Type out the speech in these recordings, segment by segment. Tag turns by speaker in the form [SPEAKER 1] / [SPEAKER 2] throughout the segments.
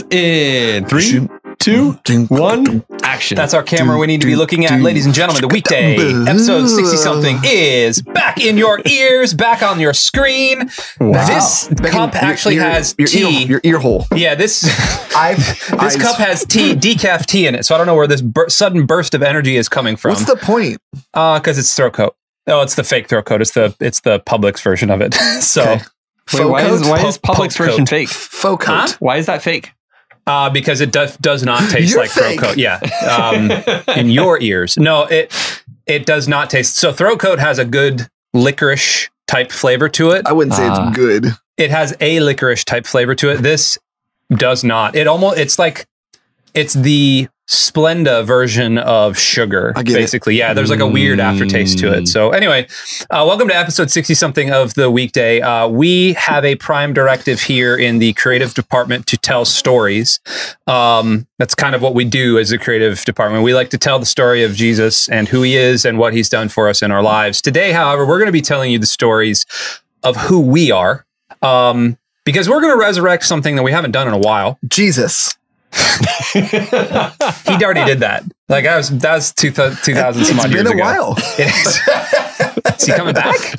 [SPEAKER 1] Lights in three, two, one, action.
[SPEAKER 2] That's our camera we need to be looking at. Ladies and gentlemen, the weekday episode 60 something is back in your ears, back on your screen.
[SPEAKER 1] Wow.
[SPEAKER 2] This
[SPEAKER 3] Back
[SPEAKER 2] cup
[SPEAKER 3] your-
[SPEAKER 2] actually
[SPEAKER 3] your-
[SPEAKER 2] has
[SPEAKER 3] your
[SPEAKER 2] tea.
[SPEAKER 3] Ear, your ear hole.
[SPEAKER 2] yeah, this
[SPEAKER 3] I've
[SPEAKER 2] this cup has tea, decaf tea in it. So I don't know where this bur- sudden burst of energy is coming from.
[SPEAKER 3] What's the point?
[SPEAKER 2] Uh, because it's throat coat. Oh, it's the fake throat coat. It's the it's the Publix version of it. so
[SPEAKER 3] Okay.
[SPEAKER 1] Wait, why is why is Publix
[SPEAKER 2] pulp
[SPEAKER 1] version
[SPEAKER 2] coat.
[SPEAKER 1] fake?
[SPEAKER 3] Faux coat.
[SPEAKER 2] Huh?
[SPEAKER 1] Why is that fake?
[SPEAKER 2] Uh, because it does does not taste
[SPEAKER 3] You're
[SPEAKER 2] like throat coat. Yeah, um, in your ears. No, it it does not taste. So throat coat has a good licorice type flavor to it.
[SPEAKER 3] I wouldn't say
[SPEAKER 1] Ah.
[SPEAKER 3] it's good.
[SPEAKER 2] It has a licorice type flavor to it. This does not. It almost it's like it's the Splenda version of sugar,
[SPEAKER 3] I get it.
[SPEAKER 2] basically. Yeah, there's like a weird aftertaste to it.
[SPEAKER 1] Mm.
[SPEAKER 2] So anyway, uh, welcome to episode 60 something of the weekday. Uh, we have a prime directive here in the creative department to tell stories. Um, that's kind of what we do as a creative department. We like to tell the story of Jesus and who he is and what he's done for us in our lives. Today, however, we're going to be telling you the stories of who we are. Um, because we're going to resurrect something that we haven't done in a while.
[SPEAKER 3] Jesus.
[SPEAKER 2] He already did that. Like I was, that was 2000, 2000 some
[SPEAKER 3] It's
[SPEAKER 2] odd
[SPEAKER 3] been
[SPEAKER 2] years
[SPEAKER 3] a
[SPEAKER 2] ago.
[SPEAKER 3] while.
[SPEAKER 2] It is. is he coming back?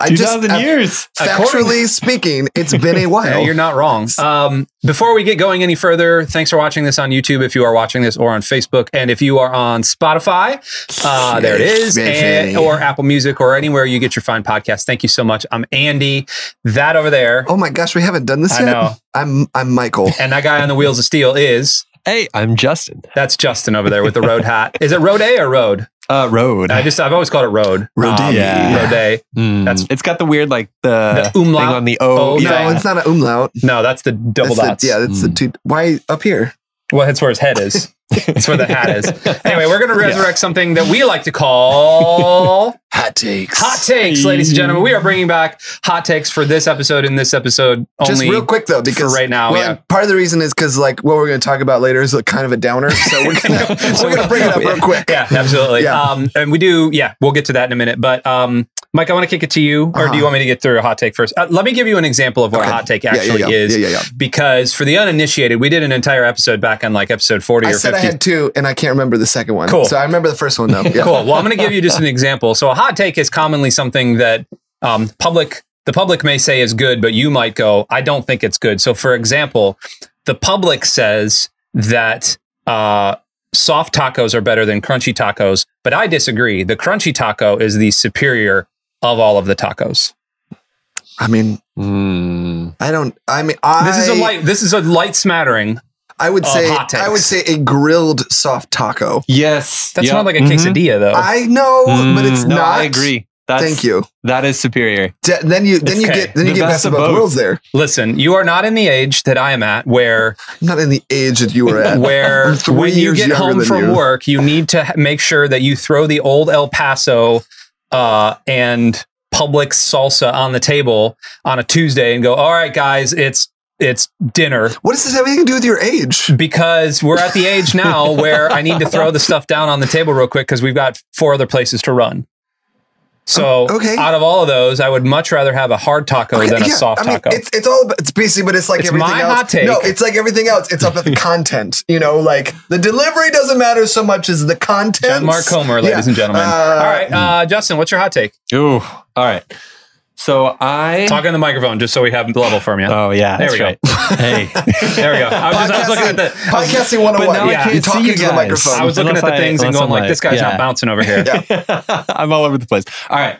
[SPEAKER 3] I
[SPEAKER 1] Two
[SPEAKER 3] just
[SPEAKER 1] thousand
[SPEAKER 3] uh,
[SPEAKER 1] years.
[SPEAKER 3] factually speaking, it's been a
[SPEAKER 2] Yeah,
[SPEAKER 3] while.
[SPEAKER 2] you're not wrong. Um, before we get going any further, thanks for watching this on YouTube. If you are watching this, or on Facebook, and if you are on Spotify, uh, there it is, and, or Apple Music, or anywhere you get your fine podcast. Thank you so much. I'm Andy. That over there,
[SPEAKER 3] oh my gosh, we haven't done this
[SPEAKER 2] I
[SPEAKER 3] yet.
[SPEAKER 2] know.
[SPEAKER 3] I'm I'm Michael.
[SPEAKER 2] and that guy on the wheels of steel is
[SPEAKER 1] Hey, I'm Justin.
[SPEAKER 2] that's Justin over there with the road hat. Is it Road A or Road?
[SPEAKER 1] Uh, Road.
[SPEAKER 2] I just I've always called it Road.
[SPEAKER 3] Road
[SPEAKER 2] Um,
[SPEAKER 1] Yeah.
[SPEAKER 2] Road A.
[SPEAKER 1] Mm,
[SPEAKER 2] that's-
[SPEAKER 1] it's got the weird like the,
[SPEAKER 2] The umlaut.
[SPEAKER 1] thing on the O.
[SPEAKER 2] Oh,
[SPEAKER 3] No,
[SPEAKER 1] yeah.
[SPEAKER 3] it's not an umlaut.
[SPEAKER 2] No, that's the double
[SPEAKER 3] That's the-
[SPEAKER 2] dots.
[SPEAKER 3] yeah, that's the
[SPEAKER 1] Mm.
[SPEAKER 3] two. Why up here?
[SPEAKER 2] Well, that's where his head is. That's where the hat is. Anyway, we're going to resurrect something that we like to call
[SPEAKER 3] Hot takes.
[SPEAKER 2] hot takes, ladies and gentlemen. We are bringing back hot takes for this episode. In this episode, only
[SPEAKER 3] Just real quick though, because
[SPEAKER 2] right now,
[SPEAKER 3] well,
[SPEAKER 2] yeah.
[SPEAKER 3] part of the reason is because like what we're going to talk about later is like, kind of a downer, so we're gonna we're gonna bring it up real quick.
[SPEAKER 2] Yeah, absolutely.
[SPEAKER 3] Yeah.
[SPEAKER 2] Um, and we do. Yeah, we'll get to that in a minute. But um, Mike, I want to kick it to you, or do
[SPEAKER 3] Uh-huh.
[SPEAKER 2] you want me to get through a hot take first? Uh, let me give you an example of what
[SPEAKER 3] Okay.
[SPEAKER 2] a hot take actually
[SPEAKER 3] yeah.
[SPEAKER 2] is.
[SPEAKER 3] Yeah, yeah, yeah.
[SPEAKER 2] Because for the uninitiated, we did an entire episode back on like episode forty
[SPEAKER 3] I
[SPEAKER 2] or
[SPEAKER 3] said
[SPEAKER 2] fifty.
[SPEAKER 3] I had two, and I can't remember the second one.
[SPEAKER 2] Cool.
[SPEAKER 3] So I remember the first one though.
[SPEAKER 2] Cool. Well, I'm going to give you just an example. So a hot take is commonly something that um, public the public may say is good, but you might go, I don't think it's good. So, for example, the public says that uh, soft tacos are better than crunchy tacos, but I disagree. The crunchy taco is the superior of all of the tacos.
[SPEAKER 3] I mean,
[SPEAKER 1] Mm.
[SPEAKER 3] I don't. I mean, I
[SPEAKER 2] This is a light. This is a light smattering.
[SPEAKER 3] I would
[SPEAKER 2] of
[SPEAKER 3] say
[SPEAKER 2] hot takes.
[SPEAKER 3] I would say a grilled soft taco.
[SPEAKER 1] Yes.
[SPEAKER 2] That's
[SPEAKER 1] Yep.
[SPEAKER 2] not like a
[SPEAKER 1] Mhm.
[SPEAKER 2] quesadilla, though.
[SPEAKER 3] I know, but it's
[SPEAKER 1] Mm, no,
[SPEAKER 3] not.
[SPEAKER 1] I agree. That's,
[SPEAKER 3] Thank you.
[SPEAKER 1] That is superior.
[SPEAKER 3] D- then you then you
[SPEAKER 2] Okay.
[SPEAKER 3] get then you
[SPEAKER 1] The
[SPEAKER 3] get
[SPEAKER 1] best
[SPEAKER 3] best
[SPEAKER 1] of
[SPEAKER 3] of both
[SPEAKER 1] both.
[SPEAKER 3] worlds there.
[SPEAKER 2] Listen, you are not in the age that I am at, where
[SPEAKER 3] I'm not in the age that you were at.
[SPEAKER 2] where when you get home from
[SPEAKER 3] you.
[SPEAKER 2] work, you need to h- make sure that you throw the old El Paso uh, and Publix salsa on the table on a Tuesday and go, "All right, guys, it's it's dinner."
[SPEAKER 3] What does this have anything to do with your age?
[SPEAKER 2] Because we're at the age now where I need to throw the stuff down on the table real quick because we've got four other places to run. So,
[SPEAKER 3] Oh, okay.
[SPEAKER 2] out of all of those, I would much rather have a hard taco
[SPEAKER 3] Okay,
[SPEAKER 2] than a
[SPEAKER 3] yeah,
[SPEAKER 2] soft
[SPEAKER 3] I mean,
[SPEAKER 2] taco.
[SPEAKER 3] It's it's all about, it's basic, but it's like
[SPEAKER 2] It's
[SPEAKER 3] everything
[SPEAKER 2] my
[SPEAKER 3] else.
[SPEAKER 2] hot take.
[SPEAKER 3] No, it's like everything else. It's about the content. You know, like the delivery doesn't matter so much as the content.
[SPEAKER 2] John Mark Comer, ladies
[SPEAKER 3] Yeah.
[SPEAKER 2] and gentlemen.
[SPEAKER 3] Uh,
[SPEAKER 2] all right, uh, Justin, what's your hot take?
[SPEAKER 1] Ooh. All right. So I.
[SPEAKER 2] Talk on the microphone just so we have the level for you.
[SPEAKER 1] oh yeah.
[SPEAKER 2] There
[SPEAKER 1] That's
[SPEAKER 2] we go.
[SPEAKER 1] hey.
[SPEAKER 2] There we go. I was, just, I was looking at the.
[SPEAKER 3] podcasting oh
[SPEAKER 1] But
[SPEAKER 3] 101.
[SPEAKER 1] now I
[SPEAKER 2] Yeah.
[SPEAKER 1] can't
[SPEAKER 3] you talking
[SPEAKER 1] you
[SPEAKER 3] to the microphone.
[SPEAKER 2] I was looking
[SPEAKER 1] Unless
[SPEAKER 2] at the
[SPEAKER 1] I-
[SPEAKER 2] things and going
[SPEAKER 1] I'm
[SPEAKER 2] like, "This guy's
[SPEAKER 1] yeah.
[SPEAKER 2] not bouncing over here."
[SPEAKER 3] Yeah.
[SPEAKER 1] I'm all over the place. All right.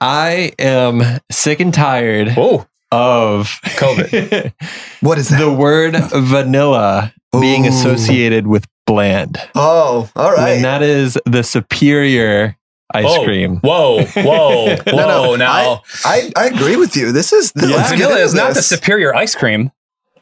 [SPEAKER 1] I am sick and tired
[SPEAKER 2] Oh,
[SPEAKER 1] of
[SPEAKER 2] COVID.
[SPEAKER 3] what is that?
[SPEAKER 1] the word vanilla being associated with bland.
[SPEAKER 3] oh, all right.
[SPEAKER 1] And that is the superior ice
[SPEAKER 2] Oh,
[SPEAKER 1] cream.
[SPEAKER 2] Whoa, whoa, whoa!
[SPEAKER 3] No, no,
[SPEAKER 2] now
[SPEAKER 3] I, I agree with you. This is
[SPEAKER 1] Yeah.
[SPEAKER 2] vanilla
[SPEAKER 3] into
[SPEAKER 2] is not the superior ice cream.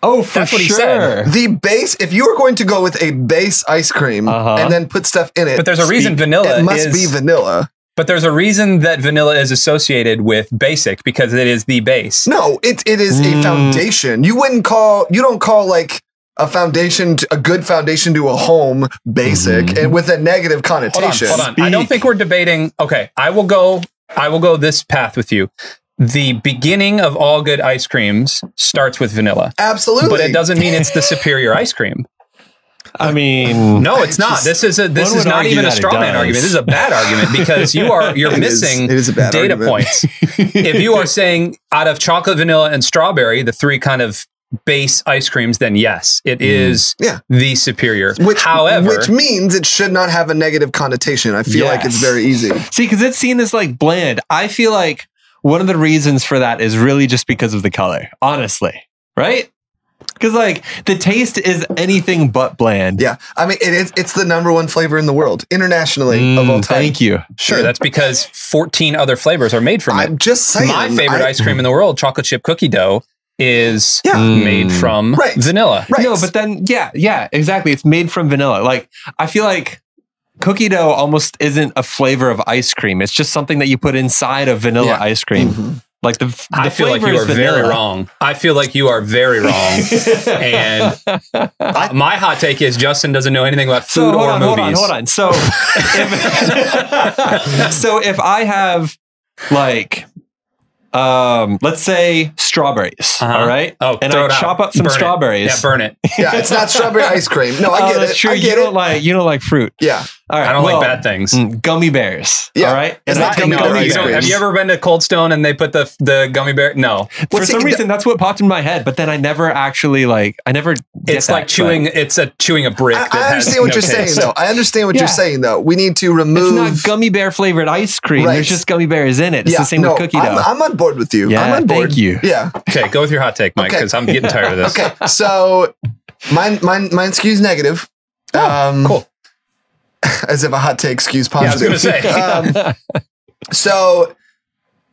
[SPEAKER 1] Oh, for
[SPEAKER 2] That's what he
[SPEAKER 1] sure.
[SPEAKER 2] said.
[SPEAKER 3] the base. If you were going to go with a base ice cream
[SPEAKER 1] Uh-huh.
[SPEAKER 3] and then put stuff in it,
[SPEAKER 2] But there's a reason
[SPEAKER 1] Speak-
[SPEAKER 2] vanilla
[SPEAKER 3] it must
[SPEAKER 2] is.
[SPEAKER 3] be vanilla.
[SPEAKER 2] but there's a reason that vanilla is associated with basic because it is the base.
[SPEAKER 3] No, it it is
[SPEAKER 1] Mm.
[SPEAKER 3] a foundation. You wouldn't call you don't call like a foundation to, a good foundation to a home basic
[SPEAKER 1] Mhm.
[SPEAKER 3] and with a negative
[SPEAKER 2] Hold on,
[SPEAKER 3] connotation.
[SPEAKER 2] hold on. I don't think we're debating. Okay, I will go. I will go this path with you. the beginning of all good ice creams starts with vanilla.
[SPEAKER 3] Absolutely.
[SPEAKER 2] But it doesn't mean it's the superior ice cream.
[SPEAKER 1] I mean,
[SPEAKER 2] No, it's not.
[SPEAKER 3] just-
[SPEAKER 2] this is a this is not even a straw man argument. This is a bad argument because you are you're
[SPEAKER 3] It is-
[SPEAKER 2] missing
[SPEAKER 3] it is a bad
[SPEAKER 2] data
[SPEAKER 3] argument.
[SPEAKER 2] points. if you are saying out of chocolate, vanilla, and strawberry, the three kind of base ice creams, then yes, it is
[SPEAKER 3] Yeah.
[SPEAKER 2] the superior.
[SPEAKER 3] Which,
[SPEAKER 2] However,
[SPEAKER 3] which means it should not have a negative connotation. I feel like it's very easy.
[SPEAKER 1] see, because it's seen as like bland. I feel like one of the reasons for that is really just because of the color, honestly, right? Because like the taste is anything but bland.
[SPEAKER 3] Yeah, I mean it is. It's the number one flavor in the world internationally of all
[SPEAKER 1] Mm,
[SPEAKER 3] time.
[SPEAKER 1] Thank you.
[SPEAKER 2] sure, that's because 14 other flavors are made from it.
[SPEAKER 3] I'm just saying.
[SPEAKER 2] My favorite
[SPEAKER 3] I-
[SPEAKER 2] ice cream in the world, chocolate chip cookie dough, is
[SPEAKER 3] Yeah.
[SPEAKER 1] Mm.
[SPEAKER 2] made from
[SPEAKER 3] Right.
[SPEAKER 2] vanilla.
[SPEAKER 3] Right.
[SPEAKER 1] No, but then yeah, yeah, exactly. It's made from vanilla. Like I feel like cookie dough almost isn't a flavor of ice cream. It's just something that you put inside of vanilla
[SPEAKER 3] Yeah.
[SPEAKER 1] ice cream.
[SPEAKER 3] Mhm.
[SPEAKER 1] Like the, the
[SPEAKER 2] I feel like you are
[SPEAKER 1] vanilla.
[SPEAKER 2] very wrong. I feel like you are very wrong. and uh, my hot take is Justin doesn't know anything about food
[SPEAKER 1] so hold
[SPEAKER 2] or
[SPEAKER 1] on,
[SPEAKER 2] movies.
[SPEAKER 1] hold on, hold on. So, if, so if I have like, um, let's say strawberries,
[SPEAKER 2] Uh-huh.
[SPEAKER 1] all right,
[SPEAKER 2] Oh,
[SPEAKER 1] and
[SPEAKER 2] throw
[SPEAKER 1] I
[SPEAKER 2] it out.
[SPEAKER 1] chop up some
[SPEAKER 2] Burn it.
[SPEAKER 1] strawberries.
[SPEAKER 2] Yeah, burn it.
[SPEAKER 3] yeah, it's not strawberry ice cream. No, I
[SPEAKER 1] oh,
[SPEAKER 3] get
[SPEAKER 1] that's
[SPEAKER 3] it.
[SPEAKER 1] true.
[SPEAKER 3] I
[SPEAKER 1] you
[SPEAKER 3] get
[SPEAKER 1] don't
[SPEAKER 3] it.
[SPEAKER 1] like you don't like fruit.
[SPEAKER 3] Yeah,
[SPEAKER 1] All right,
[SPEAKER 2] I don't
[SPEAKER 1] well,
[SPEAKER 2] like bad things.
[SPEAKER 1] mm, gummy bears.
[SPEAKER 3] Yeah.
[SPEAKER 1] All right,
[SPEAKER 3] It's not
[SPEAKER 1] I-
[SPEAKER 3] gummy
[SPEAKER 1] and
[SPEAKER 3] bear
[SPEAKER 2] No,
[SPEAKER 3] ice
[SPEAKER 2] you don't-
[SPEAKER 3] cream.
[SPEAKER 2] have you ever been to Cold Stone and they put the the gummy bear? No,
[SPEAKER 1] For some
[SPEAKER 3] the-
[SPEAKER 1] reason, that's what popped in my head. But then I never actually like. I never. Get
[SPEAKER 2] it's
[SPEAKER 1] that,
[SPEAKER 2] like chewing. It's a chewing a brick.
[SPEAKER 3] I,
[SPEAKER 2] that
[SPEAKER 3] I
[SPEAKER 2] has
[SPEAKER 3] understand what
[SPEAKER 2] no
[SPEAKER 3] you're saying though. I understand what
[SPEAKER 1] Yeah.
[SPEAKER 3] you're saying though. We need to remove.
[SPEAKER 1] It's not gummy bear flavored ice cream.
[SPEAKER 3] Right.
[SPEAKER 1] There's just gummy bears in it. It's
[SPEAKER 3] yeah,
[SPEAKER 1] the same
[SPEAKER 3] no,
[SPEAKER 1] with cookie dough.
[SPEAKER 3] I'm, I'm on board with you.
[SPEAKER 1] Yeah,
[SPEAKER 3] I'm on board.
[SPEAKER 1] thank you.
[SPEAKER 3] Yeah.
[SPEAKER 2] Okay, go with your hot take, Mike,
[SPEAKER 3] Okay.
[SPEAKER 2] because I'm getting tired of this.
[SPEAKER 3] Okay. So mine, mine, mine skews negative.
[SPEAKER 2] Oh,
[SPEAKER 3] um,
[SPEAKER 2] cool.
[SPEAKER 3] As if a hot take skews
[SPEAKER 2] Yeah, I was
[SPEAKER 3] positive.
[SPEAKER 2] gonna say.
[SPEAKER 3] um, so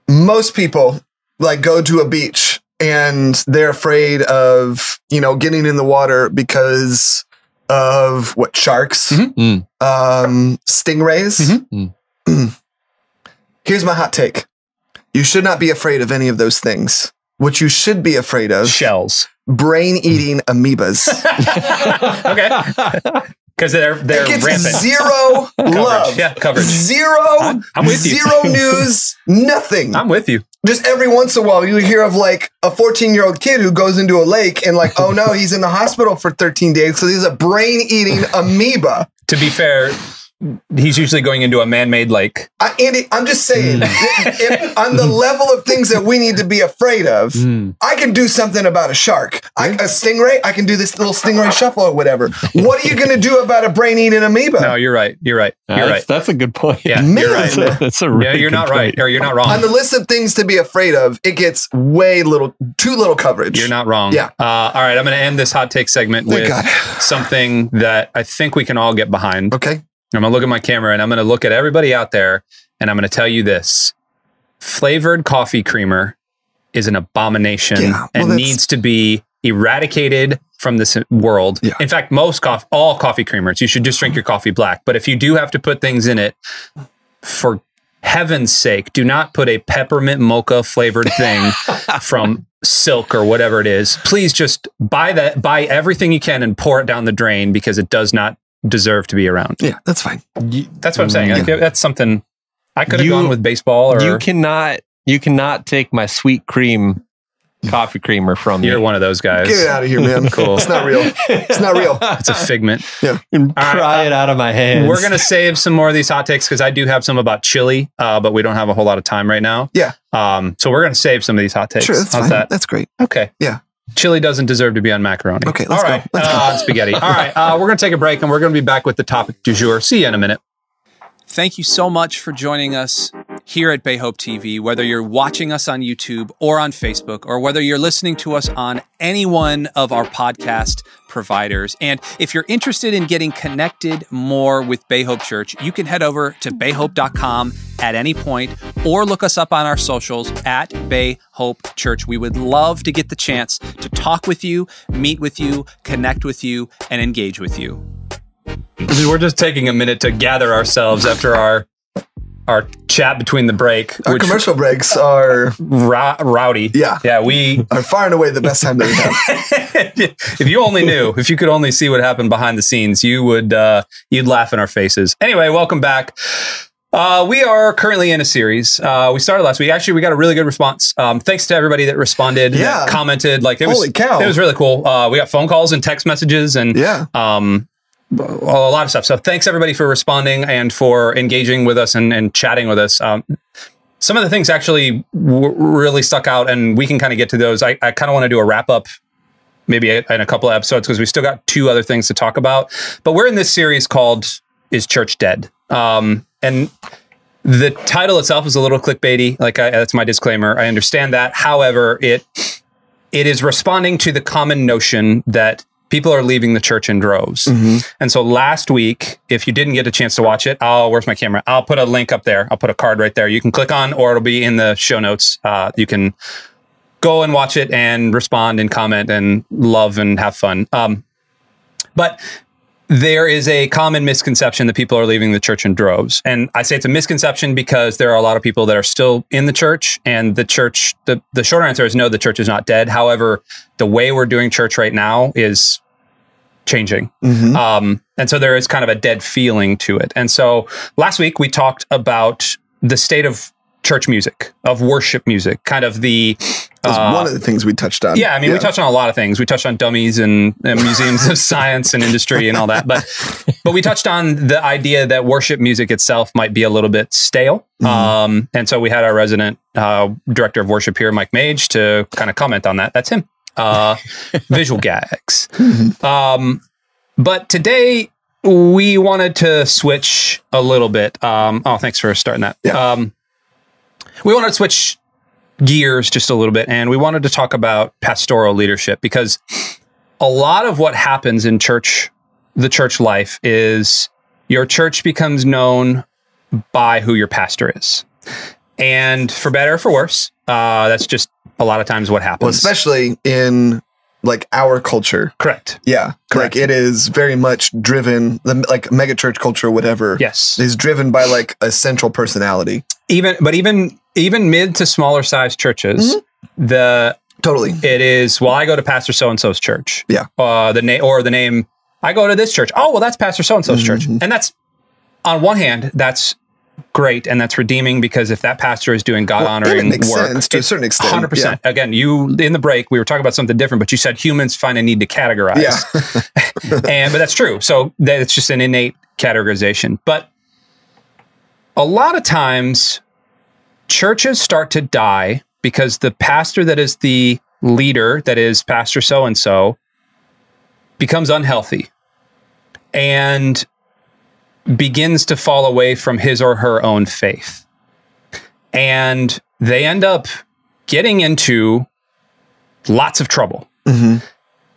[SPEAKER 3] most people like go to a beach and they're afraid of you know getting in the water because of what sharks,
[SPEAKER 2] Mhm.
[SPEAKER 3] um, stingrays.
[SPEAKER 1] Mhm.
[SPEAKER 3] Here's my hot take: you should not be afraid of any of those things. What you should be afraid of:
[SPEAKER 2] Shells.
[SPEAKER 3] brain-eating amoebas.
[SPEAKER 2] okay. Because they're they're
[SPEAKER 3] it
[SPEAKER 2] rampant.
[SPEAKER 3] zero love.
[SPEAKER 2] Yeah, coverage.
[SPEAKER 3] 0
[SPEAKER 2] I'm- I'm with you.
[SPEAKER 3] zero news. Nothing.
[SPEAKER 2] I'm with you.
[SPEAKER 3] just every once in a while you hear of like a 14 year old kid who goes into a lake and like oh no he's in the hospital for 13 days because he's a brain eating amoeba
[SPEAKER 2] To be fair, he's usually going into a man-made lake.
[SPEAKER 3] I, Andy, I'm just saying, if- on the level of things that we need to be afraid of,
[SPEAKER 1] Mm.
[SPEAKER 3] I can do something about a shark. I, a stingray, I can do this little stingray shuffle or whatever. What are you going to do about a brain eating amoeba?
[SPEAKER 2] No, you're right. You're right. You're
[SPEAKER 1] that's,
[SPEAKER 2] right.
[SPEAKER 1] that's a good point.
[SPEAKER 2] Yeah,
[SPEAKER 3] Man.
[SPEAKER 2] you're right.
[SPEAKER 1] that's a, that's a really
[SPEAKER 2] Yeah, you're not right,
[SPEAKER 1] point.
[SPEAKER 2] or you're not wrong.
[SPEAKER 3] on the list of things to be afraid of, it gets way little, too little coverage.
[SPEAKER 2] You're not wrong.
[SPEAKER 3] Yeah.
[SPEAKER 2] Uh, all right. I'm going to end this hot take segment
[SPEAKER 3] Thank
[SPEAKER 2] with
[SPEAKER 3] God.
[SPEAKER 2] something that I think we can all get behind.
[SPEAKER 3] Okay.
[SPEAKER 2] I'm going to look at my camera and I'm going to look at everybody out there and I'm going to tell you this flavored coffee creamer is an abomination
[SPEAKER 3] Yeah, well,
[SPEAKER 2] and needs to be eradicated from this world.
[SPEAKER 3] Yeah.
[SPEAKER 2] In fact, most coffee, all coffee creamers, you should just drink your coffee black. But if you do have to put things in it, for heaven's sake, do not put a peppermint mocha flavored thing from Silk or whatever it is. Please just buy that, buy everything you can and pour it down the drain because it does not deserve to be around.
[SPEAKER 3] Yeah, that's fine.
[SPEAKER 1] You,
[SPEAKER 2] That's what I'm saying.
[SPEAKER 3] Yeah.
[SPEAKER 2] Like, that's something I could have
[SPEAKER 1] You-
[SPEAKER 2] gone with baseball or
[SPEAKER 1] you cannot you cannot take my sweet cream coffee creamer from
[SPEAKER 2] you're
[SPEAKER 1] me.
[SPEAKER 2] one of those guys.
[SPEAKER 3] Get it out of here, man.
[SPEAKER 2] Cool.
[SPEAKER 3] It's not real. It's not real.
[SPEAKER 2] It's a figment. Yeah. And
[SPEAKER 1] pry
[SPEAKER 2] uh,
[SPEAKER 1] it out of my hands.
[SPEAKER 2] We're gonna save some more of these hot takes because I do have some about chili, uh, but we don't have a whole lot of time right now.
[SPEAKER 3] Yeah.
[SPEAKER 2] Um. So we're gonna save some of these hot takes.
[SPEAKER 3] Sure, that's
[SPEAKER 2] How's
[SPEAKER 3] fine.
[SPEAKER 2] that?
[SPEAKER 3] That's great.
[SPEAKER 2] Okay.
[SPEAKER 3] Yeah.
[SPEAKER 2] Chili doesn't deserve to be on macaroni.
[SPEAKER 3] Okay, let's
[SPEAKER 2] All
[SPEAKER 3] go.
[SPEAKER 2] right.
[SPEAKER 3] Let's go.
[SPEAKER 2] uh, on spaghetti. All right. Uh, we're gonna take a break and we're gonna be back with the topic du jour. See you in a minute.
[SPEAKER 4] Thank you so much for joining us here at Bay Hope TV, whether you're watching us on YouTube or on Facebook, or whether you're listening to us on any one of our podcast providers. And if you're interested in getting connected more with Bay Hope Church, you can head over to bayhope.com at any point or look us up on our socials at Bay Hope Church. We would love to get the chance to talk with you, meet with you, connect with you, and engage with you.
[SPEAKER 2] We're just taking a minute to gather ourselves after our our chat between the break.
[SPEAKER 3] Our
[SPEAKER 2] which
[SPEAKER 3] commercial breaks are
[SPEAKER 2] ra- rowdy.
[SPEAKER 3] Yeah.
[SPEAKER 2] Yeah. We.
[SPEAKER 3] are far and away the best time that we have.
[SPEAKER 2] if you only knew, if you could only see what happened behind the scenes, you would uh, you'd laugh in our faces. Anyway, welcome back. Uh, we are currently in a series. Uh, we started last week. Actually, we got a really good response. Um, thanks to everybody that responded,
[SPEAKER 3] Yeah.
[SPEAKER 2] that commented. Like it was,
[SPEAKER 3] Holy cow.
[SPEAKER 2] it was really cool. Uh, we got phone calls and text messages and
[SPEAKER 3] Yeah.
[SPEAKER 2] um, a lot of stuff. So thanks everybody for responding and for engaging with us and, and chatting with us. Um, some of the things actually w- really stuck out, and we can kind of get to those. I, I kind of want to do a wrap up maybe in a couple of episodes because we still got two other things to talk about. But we're in this series called "Is Church Dead?" Um, and the title itself is a little clickbaity. Like I, that's my disclaimer. I understand that. However, it it is responding to the common notion that people are leaving the church in droves. And so last week, if you didn't get a chance to watch it, oh, where's my camera? I'll put a link up there. I'll put a card right there. You can click on, or it'll be in the show notes. Uh, you can go and watch it and respond and comment and love and have fun. Um, but there is a common misconception that people are leaving the church in droves. And I say it's a misconception because there are a lot of people that are still in the church and the church, the, the short answer is no, the church is not dead. However, the way we're doing church right now is changing.
[SPEAKER 3] Mhm.
[SPEAKER 2] Um, and so there is kind of a dead feeling to it. And so last week we talked about the state of church music, of worship music, kind of the uh,
[SPEAKER 3] one of the things we touched on.
[SPEAKER 2] yeah, I mean, we touched on a lot of things. We touched on dummies and, and museums of science and industry and all that, but but we touched on the idea that worship music itself might be a little bit stale. Um, and so we had our resident uh, director of worship here, Mike Mage, to kind of comment on that. That's him. Uh, visual gags. Um, but today we wanted to switch a little bit. Um, oh, thanks for starting that.
[SPEAKER 3] Yeah.
[SPEAKER 2] Um, we wanted to switch gears just a little bit and we wanted to talk about pastoral leadership because a lot of what happens in church the church life is your church becomes known by who your pastor is and for better or for worse uh, that's just a lot of times what happens
[SPEAKER 3] Well, especially in like our culture.
[SPEAKER 2] correct
[SPEAKER 3] Yeah.
[SPEAKER 2] Correct.
[SPEAKER 3] Like it is very much driven, the like megachurch culture, whatever,
[SPEAKER 2] yes
[SPEAKER 3] is driven by like a central personality.
[SPEAKER 2] even but even even mid to smaller size churches
[SPEAKER 3] Mm-hmm.
[SPEAKER 2] the
[SPEAKER 3] Totally.
[SPEAKER 2] it is well i go to pastor so and so's church
[SPEAKER 3] Yeah.
[SPEAKER 2] uh the name or the name i go to this church oh well that's pastor so and so's church
[SPEAKER 3] Mhm.
[SPEAKER 2] and that's on one hand that's great and that's redeeming because if that pastor is doing god
[SPEAKER 3] Well,
[SPEAKER 2] honoring
[SPEAKER 3] makes
[SPEAKER 2] work
[SPEAKER 3] sense to a certain extent.
[SPEAKER 2] 100% again you in the break we were talking about something different but you said humans find a need to categorize
[SPEAKER 3] Yeah.
[SPEAKER 2] and but that's true. So that it's just an innate categorization. But a lot of times churches start to die because the pastor that is the leader, that is pastor so and so, becomes unhealthy and begins to fall away from his or her own faith. And they end up getting into lots of trouble.
[SPEAKER 3] Mhm.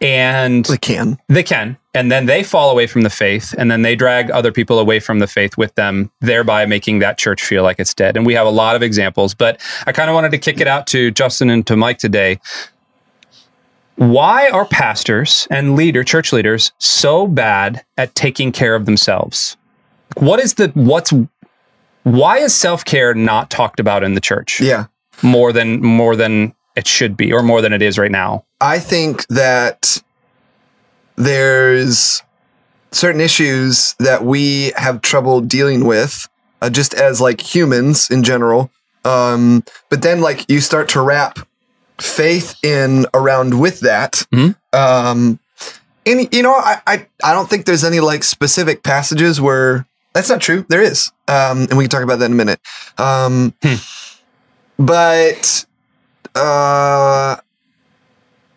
[SPEAKER 2] And
[SPEAKER 3] They can.
[SPEAKER 2] they can. And then they fall away from the faith and then they drag other people away from the faith with them, thereby making that church feel like it's dead. And we have a lot of examples, but I kind of wanted to kick it out to Justin and to Mike today. Why are pastors and leader church leaders so bad at taking care of themselves? What is the what's why is self-care not talked about in the church
[SPEAKER 3] Yeah.
[SPEAKER 2] more than more than it should be or more than it is right now?
[SPEAKER 3] I think that there's certain issues that we have trouble dealing with, uh, just as like humans in general. Um, but then like you start to wrap faith in around with that.
[SPEAKER 2] Mhm.
[SPEAKER 3] Um, and you know, I, I I don't think there's any like specific passages where that's not true. There is, um, and we can talk about that in a minute. Um,
[SPEAKER 2] Hmm.
[SPEAKER 3] But uh,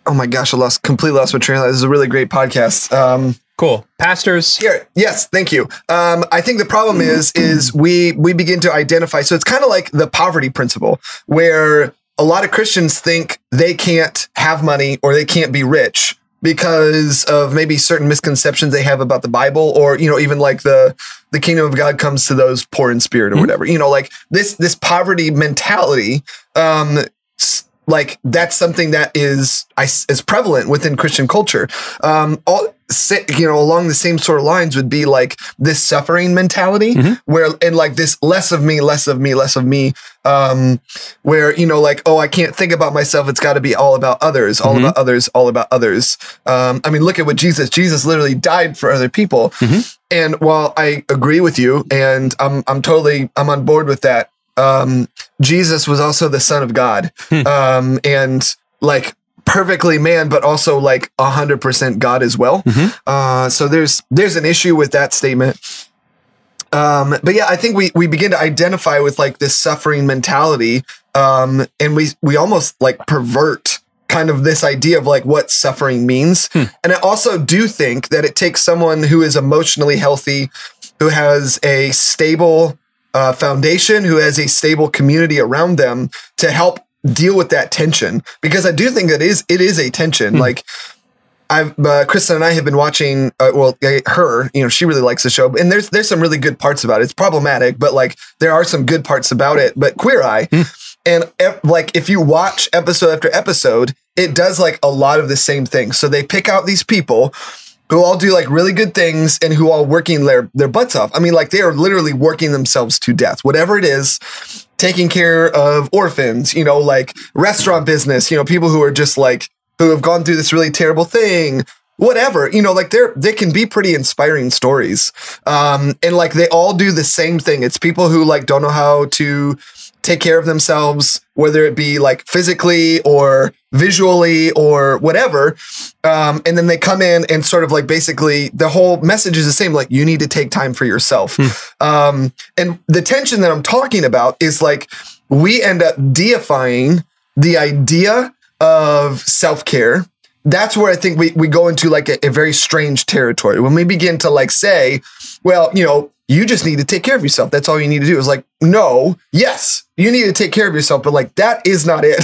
[SPEAKER 3] oh my gosh, I lost completely lost my train of thought. This is a really great podcast. Um,
[SPEAKER 2] Cool. Pastors
[SPEAKER 3] here, yes, thank you. Um, I think the problem is is we we begin to identify. So it's kind of like the poverty principle, where a lot of Christians think they can't have money or they can't be rich because of maybe certain misconceptions they have about the Bible, or you know, even like the the kingdom of God comes to those poor in spirit or whatever. You know, like this this poverty mentality. Um, like that's something that is I, is prevalent within Christian culture. Um, all you know, along the same sort of lines would be like this suffering mentality,
[SPEAKER 2] Mhm.
[SPEAKER 3] where and like this less of me, less of me, less of me. Um, where you know, like oh, I can't think about myself. It's got to be all about others, all
[SPEAKER 2] Mhm.
[SPEAKER 3] about others, all about others. Um, I mean, look at what Jesus. Jesus literally died for other people.
[SPEAKER 2] Mhm.
[SPEAKER 3] And while I agree with you, and I'm I'm totally I'm on board with that. Um, Jesus was also the Son of God,
[SPEAKER 2] Hmm.
[SPEAKER 3] um, and like perfectly man, but also like a hundred percent God as well.
[SPEAKER 2] Mhm.
[SPEAKER 3] Uh, so there's there's an issue with that statement. Um, but yeah, I think we we begin to identify with like this suffering mentality, um, and we we almost like pervert kind of this idea of like what suffering means.
[SPEAKER 2] Hmm.
[SPEAKER 3] And I also do think that it takes someone who is emotionally healthy, who has a stable uh, foundation, who has a stable community around them to help deal with that tension. Because I do think that is it is a tension. Like I've uh, Kristen and I have been watching. Uh, well, uh, her, you know, she really likes the show, and there's there's some really good parts about it. It's problematic, but like there are some good parts about it. But Queer Eye, and ep- like if you watch episode after episode, it does like a lot of the same things. So they pick out these people who all do like really good things and who all working their their butts off. I mean, like they are literally working themselves to death. Whatever it is, taking care of orphans, you know, like restaurant business, you know, people who are just like who have gone through this really terrible thing. Whatever, you know, like they're they can be pretty inspiring stories. Um, and like they all do the same thing. It's people who like don't know how to take care of themselves, whether it be like physically or visually or whatever. Um, and then they come in and sort of like basically the whole message is the same. Like you need to take time for yourself. Um, and the tension that I'm talking about is like we end up deifying the idea of self care. That's where I think we, we go into like a, a very strange territory when we begin to like say, well, you know, you just need to take care of yourself. That's all you need to do. Is like, no, yes, you need to take care of yourself, but like that is not it.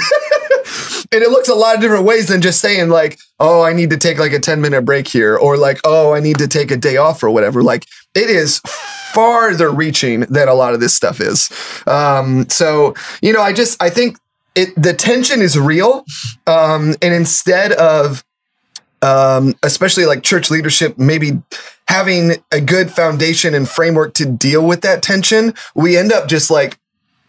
[SPEAKER 3] and it looks a lot of different ways than just saying like, oh, I need to take like a 10 minute break here, or like, oh, I need to take a day off or whatever. Like it is farther reaching than a lot of this stuff is. Um, so, you know, I just I think it the tension is real. Um, and instead of um, especially like church leadership, maybe having a good foundation and framework to deal with that tension, we end up just like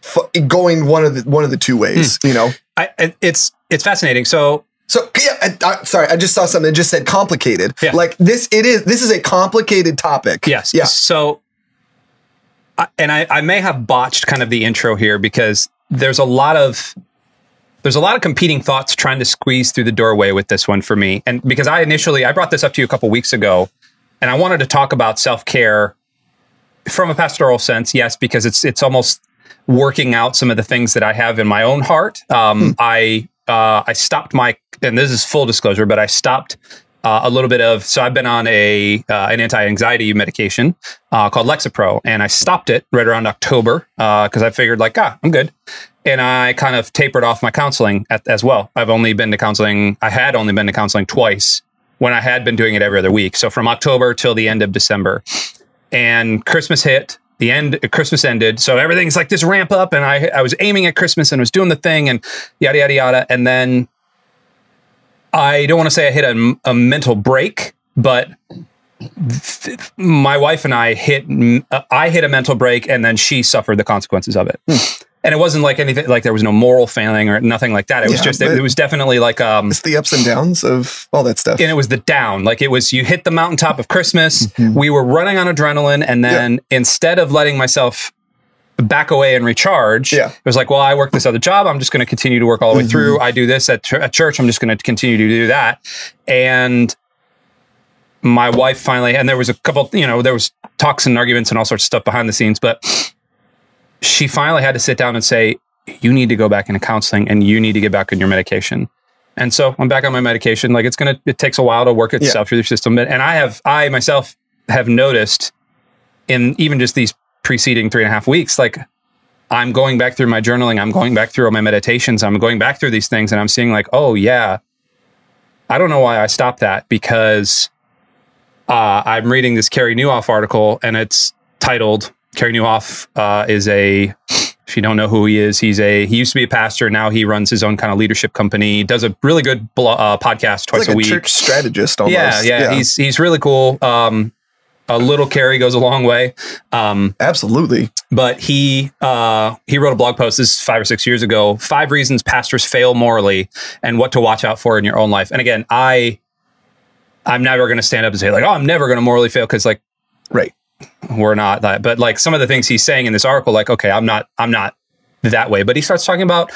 [SPEAKER 3] f- going one of the one of the two ways, you know.
[SPEAKER 2] I, it's it's fascinating. So
[SPEAKER 3] So yeah, I, I, sorry, I just saw something that just said complicated.
[SPEAKER 2] Yeah.
[SPEAKER 3] Like this, it is. This is a complicated topic.
[SPEAKER 2] Yes.
[SPEAKER 3] Yeah.
[SPEAKER 2] So, I- and I, I may have botched kind of the intro here because there's a lot of there's a lot of competing thoughts trying to squeeze through the doorway with this one for me. And because I initially I brought this up to you a couple weeks ago, and I wanted to talk about self care from a pastoral sense. Yes, because it's it's almost working out some of the things that I have in my own heart. Um, I uh, I stopped my and this is full disclosure, but I stopped uh, a little bit of so I've been on a uh, an anti anxiety medication uh, called Lexapro, and I stopped it right around October because I figured like ah I'm good, and I kind of tapered off my counseling at, as well. I've only been to counseling. I had only been to counseling twice when I had been doing it every other week. So from October till the end of December, and Christmas hit. The end, Christmas ended, so everything's like this ramp up, and I I was aiming at Christmas and was doing the thing, and yada yada yada, and then I don't want to say I hit a, a mental break, but my wife and I hit I hit a mental break, and then she suffered the consequences of it. Hmm. And it wasn't like anything like there was no moral failing or nothing like that. It was just it, it was definitely like um
[SPEAKER 3] It's the ups and downs of all that stuff.
[SPEAKER 2] and it was the down. Like it was you hit the mountaintop of Christmas.
[SPEAKER 3] Mhm.
[SPEAKER 2] We were running on adrenaline, and then instead of letting myself back away and recharge,
[SPEAKER 3] Yeah.
[SPEAKER 2] it was like, well, I work this other job. I'm just going to continue to work all the way
[SPEAKER 3] Mhm.
[SPEAKER 2] through. I do this at, ch- at church. I'm just going to continue to do that. And my wife finally, and there was a couple, you know, there was talks and arguments and all sorts of stuff behind the scenes, but she finally had to sit down and say, you need to go back into counseling and you need to get back on your medication. And so I'm back on my medication. Like it's gonna, it takes a while to work itself through the system. But- And I have, I myself have noticed in even just these preceding three and a half weeks, like I'm going back through my journaling, I'm going back through all my meditations, I'm going back through these things, and I'm seeing like, oh yeah, I don't know why I stopped that because uh, I'm reading this Carey Nieuwhof article, and it's titled Carey Nieuwhof uh, is a if you don't know who he is, he's a he used to be a pastor. Now he runs his own kind of leadership company. Does a really good blo- uh, podcast twice
[SPEAKER 3] like
[SPEAKER 2] a
[SPEAKER 3] a
[SPEAKER 2] week.
[SPEAKER 3] church strategist almost.
[SPEAKER 2] yeah, yeah, he's he's really cool. Um, a little Carey goes a long way. Um,
[SPEAKER 3] absolutely.
[SPEAKER 2] but he uh, he wrote a blog post this is five or six years ago. Five reasons pastors fail morally and what to watch out for in your own life. And again, I I'm never going to stand up and say like, oh, I'm never going to morally fail because like
[SPEAKER 3] Right.
[SPEAKER 2] We're not that. But like some of the things he's saying in this article, like, okay, I'm not, I'm not that way. But he starts talking about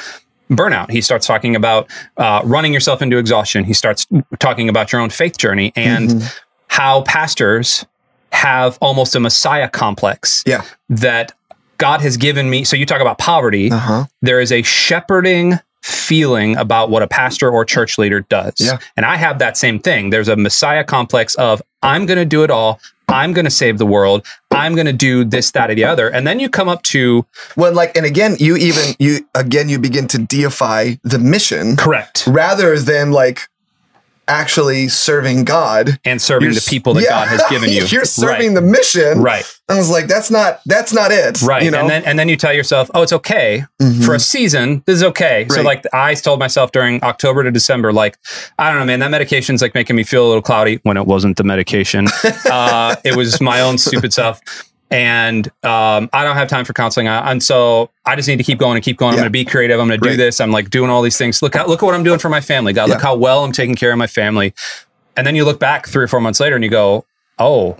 [SPEAKER 2] burnout. He starts talking about uh, running yourself into exhaustion. He starts talking about your own faith journey and
[SPEAKER 3] Mm-hmm.
[SPEAKER 2] how pastors have almost a messiah complex
[SPEAKER 3] Yeah.
[SPEAKER 2] that God has given me. So you talk about poverty.
[SPEAKER 3] Uh huh.
[SPEAKER 2] There is a shepherding feeling about what a pastor or church leader does.
[SPEAKER 3] Yeah.
[SPEAKER 2] And I have that same thing. There's a messiah complex of I'm going to do it all. I'm going to save the world. I'm going to do this, that, or the other. And then you come up to
[SPEAKER 3] Well, like, and again, you even you again you begin to deify the mission
[SPEAKER 2] correct
[SPEAKER 3] rather than like actually serving God.
[SPEAKER 2] and serving
[SPEAKER 3] You're
[SPEAKER 2] the people that
[SPEAKER 3] Yeah.
[SPEAKER 2] God has given you.
[SPEAKER 3] You're serving
[SPEAKER 2] right.
[SPEAKER 3] the mission.
[SPEAKER 2] right.
[SPEAKER 3] I was like, that's not that's not it.
[SPEAKER 2] Right.
[SPEAKER 3] You know.
[SPEAKER 2] And then and then you tell yourself, oh, it's okay
[SPEAKER 3] Mhm.
[SPEAKER 2] for a season. This is okay. So
[SPEAKER 3] Right.
[SPEAKER 2] like I told myself during October to December, like, I don't know, man, that medication's like making me feel a little cloudy when it wasn't the medication. uh, it was my own stupid stuff. And um, I don't have time for counseling. I, and so I just need to keep going and keep going. I'm going to be creative. I'm going to do this. I'm like doing all these things. Look how, look at what I'm doing for my family. God, look how well I'm taking care of my family. And then you look back three or four months later and you go, oh,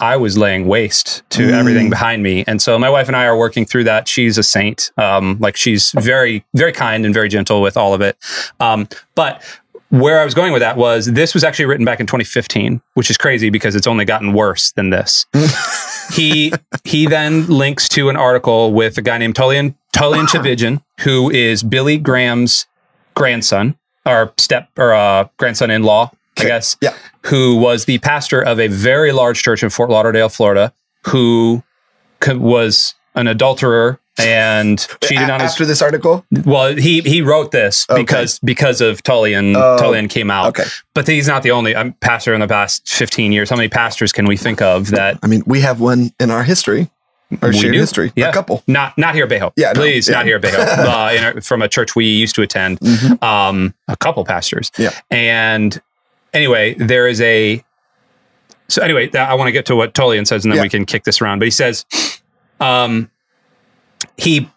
[SPEAKER 2] I was laying waste to
[SPEAKER 3] Mm.
[SPEAKER 2] everything behind me. And so my wife and I are working through that. She's a saint. Um, like she's very, very kind and very gentle with all of it. Um, but where I was going with that was this was actually written back in 2015, which is crazy because it's only gotten worse than this. he he then links to an article with a guy named Tullian Tullian Tchividjian, who is Billy Graham's grandson or step or uh, grandson in law, I guess
[SPEAKER 3] yeah.
[SPEAKER 2] who was the pastor of a very large church in Fort Lauderdale, Florida, who was an adulterer and cheated
[SPEAKER 3] A-
[SPEAKER 2] on his.
[SPEAKER 3] after this article.
[SPEAKER 2] Well, he he wrote this
[SPEAKER 3] Okay.
[SPEAKER 2] because because of Tullian.
[SPEAKER 3] Oh,
[SPEAKER 2] Tullian came out,
[SPEAKER 3] Okay.
[SPEAKER 2] but he's not the only I'm pastor in the past 15 years. How many pastors can we think of that?
[SPEAKER 3] I mean, we have one in our history, our
[SPEAKER 2] We
[SPEAKER 3] shared
[SPEAKER 2] do.
[SPEAKER 3] history.
[SPEAKER 2] Yeah.
[SPEAKER 3] A couple.
[SPEAKER 2] Not not here Hope.
[SPEAKER 3] Yeah, no,
[SPEAKER 2] please,
[SPEAKER 3] yeah.
[SPEAKER 2] not here at Bay uh, in our, from a church we used to attend.
[SPEAKER 3] Mhm.
[SPEAKER 2] um, a couple pastors.
[SPEAKER 3] Yeah.
[SPEAKER 2] And anyway, there is a. So anyway, I want to get to what Tullian says, and then
[SPEAKER 3] Yeah.
[SPEAKER 2] we can kick this around. But he says, um, he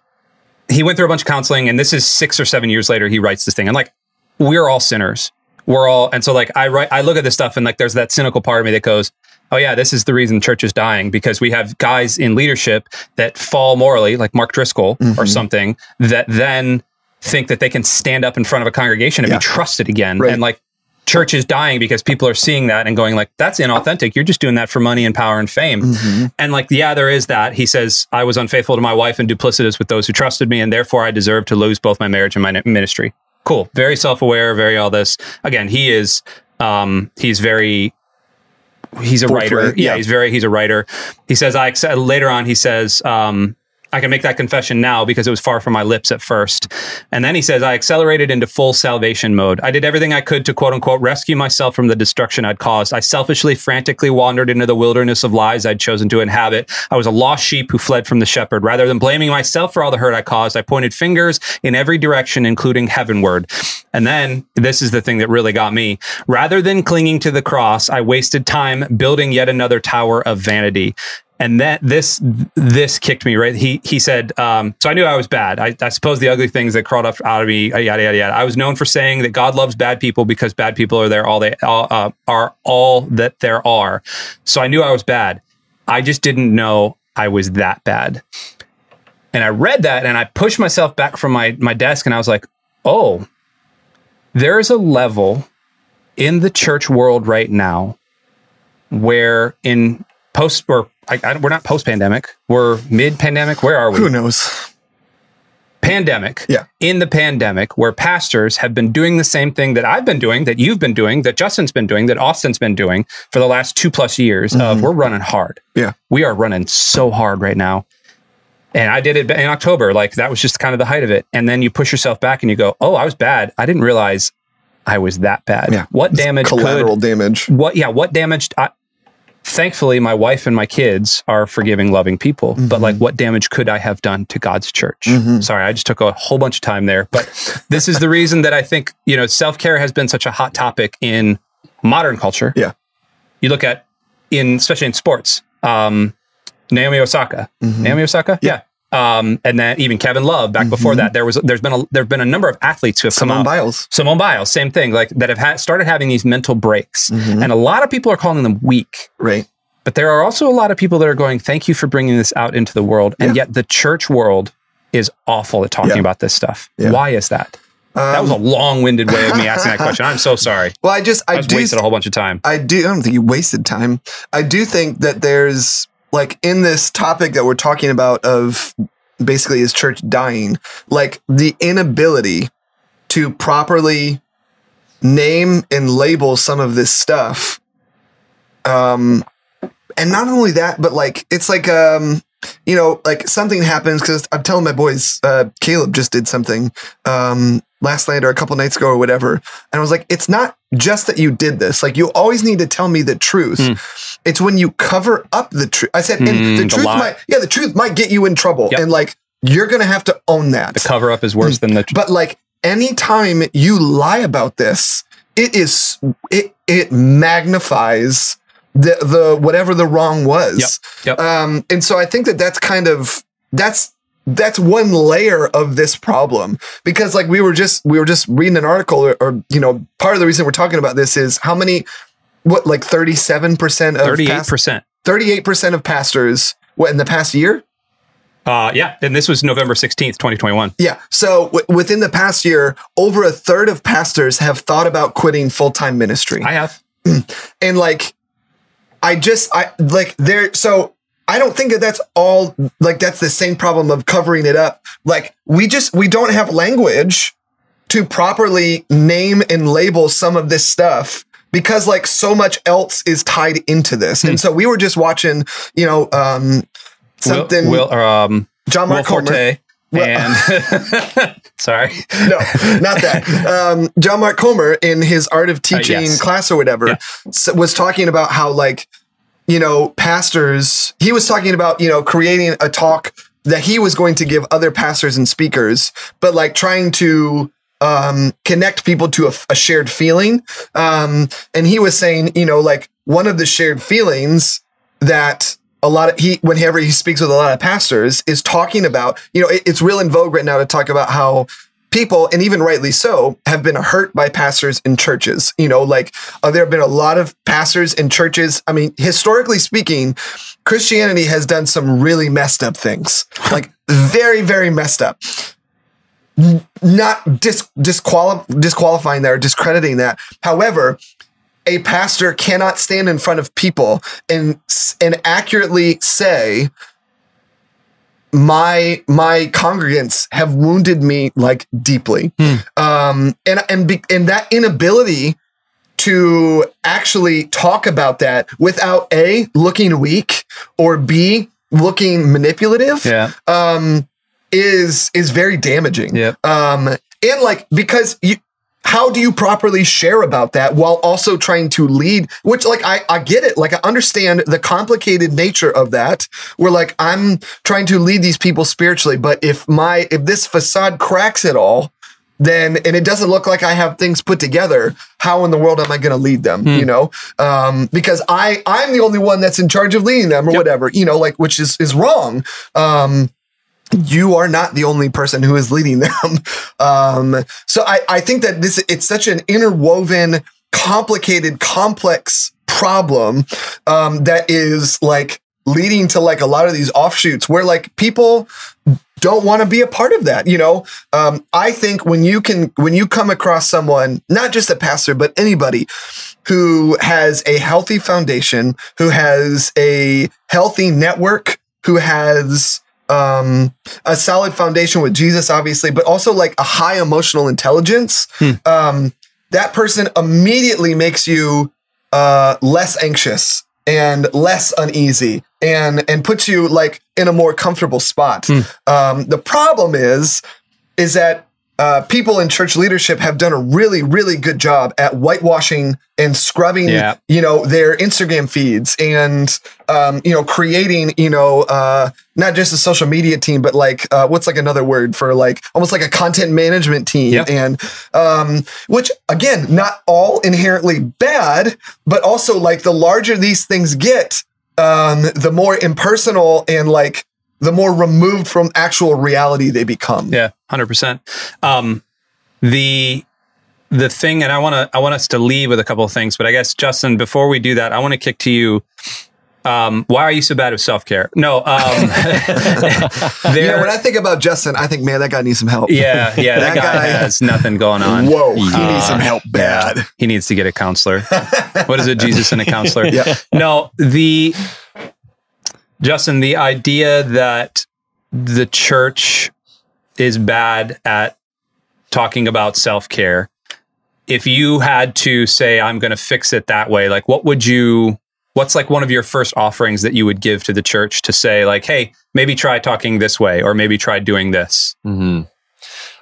[SPEAKER 2] he went through a bunch of counseling, and this is six or seven years later. He writes this thing, and like we're all sinners. We're all, and so like I write, I look at this stuff, and like there's that cynical part of me that goes, oh yeah, this is the reason church is dying because we have guys in leadership that fall morally, like Mark Driscoll or
[SPEAKER 3] Mhm.
[SPEAKER 2] something, that then think that they can stand up in front of a congregation and
[SPEAKER 3] Yeah.
[SPEAKER 2] be trusted again.
[SPEAKER 3] Right.
[SPEAKER 2] And like church is dying because people are seeing that and going like, that's inauthentic. You're just doing that for money and power and fame.
[SPEAKER 3] Mhm.
[SPEAKER 2] And like, yeah, there is that. He says, I was unfaithful to my wife and duplicitous with those who trusted me, and therefore I deserve to lose both my marriage and my ministry. Cool. Very self-aware, very all this. Again, he is um he's very he's a writer. Yeah,
[SPEAKER 3] yeah.
[SPEAKER 2] he's very he's a writer. He says I accept later on he says um I can make that confession now because it was far from my lips at first. And then he says, I accelerated into full salvation mode. I did everything I could to quote unquote rescue myself from the destruction I'd caused. I selfishly, frantically wandered into the wilderness of lies I'd chosen to inhabit. I was a lost sheep who fled from the shepherd. Rather than blaming myself for all the hurt I caused, I pointed fingers in every direction, including heavenward. And then this is the thing that really got me. Rather than clinging to the cross, I wasted time building yet another tower of vanity and that this this kicked me right. He he said, um, so I knew I was bad. I, I suppose the ugly things that crawled up out of me, uh, yada yada yada. I was known for saying that God loves bad people because bad people are there all they all, uh, are all that there are. So I knew I was bad. I just didn't know I was that bad. And I read that and I pushed myself back from my my desk and I was like, oh, there is a level in the church world right now where in post or I, I, we're not post pandemic we're mid pandemic where are we
[SPEAKER 3] Who knows?
[SPEAKER 2] pandemic
[SPEAKER 3] Yeah.
[SPEAKER 2] in the pandemic where pastors have been doing the same thing that i've been doing that you've been doing that justin's been doing that austin's been doing for the last two plus years of
[SPEAKER 3] Mhm.
[SPEAKER 2] we're running hard
[SPEAKER 3] Yeah.
[SPEAKER 2] we are running so hard right now and i did it in october like that was just kind of the height of it and then you push yourself back and you go oh i was bad i didn't realize i was that bad
[SPEAKER 3] Yeah.
[SPEAKER 2] what damage could
[SPEAKER 3] Collateral damage.
[SPEAKER 2] what yeah what damaged I, thankfully my wife and my kids are forgiving loving people but
[SPEAKER 3] Mhm.
[SPEAKER 2] like what damage could i have done to god's church
[SPEAKER 3] Mhm.
[SPEAKER 2] sorry i just took a whole bunch of time there but this is the reason that i think you know self-care has been such a hot topic in modern culture
[SPEAKER 3] Yeah.
[SPEAKER 2] you look at in especially in sports um naomi osaka
[SPEAKER 3] Mhm.
[SPEAKER 2] naomi osaka
[SPEAKER 3] Yeah.
[SPEAKER 2] Um and then even kevin love back before
[SPEAKER 3] Mhm.
[SPEAKER 2] that there was there's been a there've been a number of athletes who have come
[SPEAKER 3] Simone
[SPEAKER 2] out
[SPEAKER 3] Biles.
[SPEAKER 2] Simone Biles, same thing, like that have had, started having these mental breaks.
[SPEAKER 3] Mhm.
[SPEAKER 2] And a lot of people are calling them weak.
[SPEAKER 3] Right.
[SPEAKER 2] But there are also a lot of people that are going, thank you for bringing this out into the world. And
[SPEAKER 3] Yeah.
[SPEAKER 2] yet the church world is awful at talking
[SPEAKER 3] Yeah.
[SPEAKER 2] about this stuff.
[SPEAKER 3] Yeah.
[SPEAKER 2] Why is that? that was a
[SPEAKER 3] Um,
[SPEAKER 2] long winded way of me asking that question. I'm so sorry.
[SPEAKER 3] well, I just
[SPEAKER 2] I
[SPEAKER 3] I, do
[SPEAKER 2] wasted a whole bunch of time.
[SPEAKER 3] I do. I don't think you wasted time. I do think that there's like in this topic that we're talking about of basically is church dying, like the inability to properly name and label some of this stuff. Um, and not only that, but like it's like um, you know, like something happens because I'm telling my boys, uh, Caleb just did something um last night or a couple nights ago or whatever, and I was like, it's not just that you did this. Like you always need to tell me the truth.
[SPEAKER 2] Hmm.
[SPEAKER 3] It's when you cover up the truth. I said,
[SPEAKER 2] Hmm,
[SPEAKER 3] and the
[SPEAKER 2] the
[SPEAKER 3] truth might, yeah, the truth might get you in trouble,
[SPEAKER 2] Yep.
[SPEAKER 3] and like you're gonna have to own that.
[SPEAKER 2] The cover up is worse than the. Truth.
[SPEAKER 3] But like anytime you lie about this, it is it it magnifies the the whatever the wrong was.
[SPEAKER 2] Yep. Yep.
[SPEAKER 3] Um, and so I think that that's kind of that's that's one layer of this problem because like we were just we were just reading an article or, or you know part of the reason we're talking about this is how many what like 37% of
[SPEAKER 2] Thirty-eight
[SPEAKER 3] past-
[SPEAKER 2] percent.
[SPEAKER 3] 38% of pastors what in the past year
[SPEAKER 2] Uh, yeah, and this was November sixteenth, twenty twenty-one.
[SPEAKER 3] Yeah. So w- within the past year, over a third of pastors have thought about quitting full time ministry.
[SPEAKER 2] I have.
[SPEAKER 3] and like, I just, I like there. So I don't think that that's all like, that's the same problem of covering it up. Like, we just, we don't have language to properly name and label some of this stuff. Because like so much else is tied into this, and so we were just watching, you know, um, something.
[SPEAKER 2] Will, Will um,
[SPEAKER 3] John
[SPEAKER 2] Will
[SPEAKER 3] Mark Comer.
[SPEAKER 2] Forte and sorry.
[SPEAKER 3] no, not that. Um, John Mark Comer in his Art of Teaching
[SPEAKER 2] Uh, yes.
[SPEAKER 3] class or whatever
[SPEAKER 2] Yeah.
[SPEAKER 3] was talking about how like you know pastors. He was talking about you know creating a talk that he was going to give other pastors and speakers, but like trying to um, connect people to a, a shared feeling. Um, and he was saying, you know, like one of the shared feelings that a lot of he whenever he speaks with a lot of pastors is talking about you know it- it's real in vogue right now to talk about how people and even rightly so have been hurt by pastors in churches. You know like uh, there have been a lot of pastors in churches. I mean historically speaking christianity has done some really messed up things. Like very very messed up. Not dis- disquali- disqualifying that or discrediting that. However a pastor cannot stand in front of people and and accurately say my my congregants have wounded me like deeply. Um and and be, and that inability to actually talk about that without a looking weak or b looking manipulative
[SPEAKER 2] Yeah.
[SPEAKER 3] um is is very damaging.
[SPEAKER 2] Yeah.
[SPEAKER 3] Um and like because you how do you properly share about that while also trying to lead which like I, I get it. Like i understand the complicated nature of that where like i'm trying to lead these people spiritually but if my if this facade cracks at all then and it doesn't look like i have things put together how in the world am i going to lead them you know? Um because i i'm the only one that's in charge of leading them or whatever you know like which is is wrong. Um you are not the only person who is leading them. Um, so I, I think that this it's such an interwoven, complicated, complex problem um, that is like leading to like a lot of these offshoots where like people don't want to be a part of that you know um, i think when you can when you come across someone not just a pastor but anybody who has a healthy foundation who has a healthy network who has um, a solid foundation with jesus obviously but also like a high emotional intelligence. Um, that person immediately makes you uh, less anxious and less uneasy and and puts you like in a more comfortable spot. Um, the problem is is that uh, people in church leadership have done a really really good job at whitewashing and scrubbing
[SPEAKER 2] Yeah.
[SPEAKER 3] you know their Instagram feeds and um, you know creating you know uh, not just a social media team but like uh, what's like another word for like almost like a content management team
[SPEAKER 2] Yep.
[SPEAKER 3] and um, which again not all inherently bad but also like the larger these things get um, the more impersonal and like the more removed from actual reality they become
[SPEAKER 2] Yeah, hundred percent. Um, the the thing, and I want to I want us to leave with a couple of things, but I guess Justin, before we do that, I want to kick to you. Um, why are you so bad with self care? No, um,
[SPEAKER 3] know, when I think about Justin, I think, man, that guy needs some help.
[SPEAKER 2] yeah, yeah, that,
[SPEAKER 3] That
[SPEAKER 2] guy,
[SPEAKER 3] guy-
[SPEAKER 2] has nothing going on.
[SPEAKER 3] Whoa, he
[SPEAKER 2] Uh,
[SPEAKER 3] needs some help bad.
[SPEAKER 2] He needs to get a counselor. what is it, Jesus and a counselor?
[SPEAKER 3] Yeah.
[SPEAKER 2] No, the Justin, the idea that the church is bad at talking about self care. If you had to say, I'm going to fix it that way, like what would you, what's like one of your first offerings that you would give to the church to say, like, hey, maybe try talking this way or maybe try doing this?
[SPEAKER 1] hmm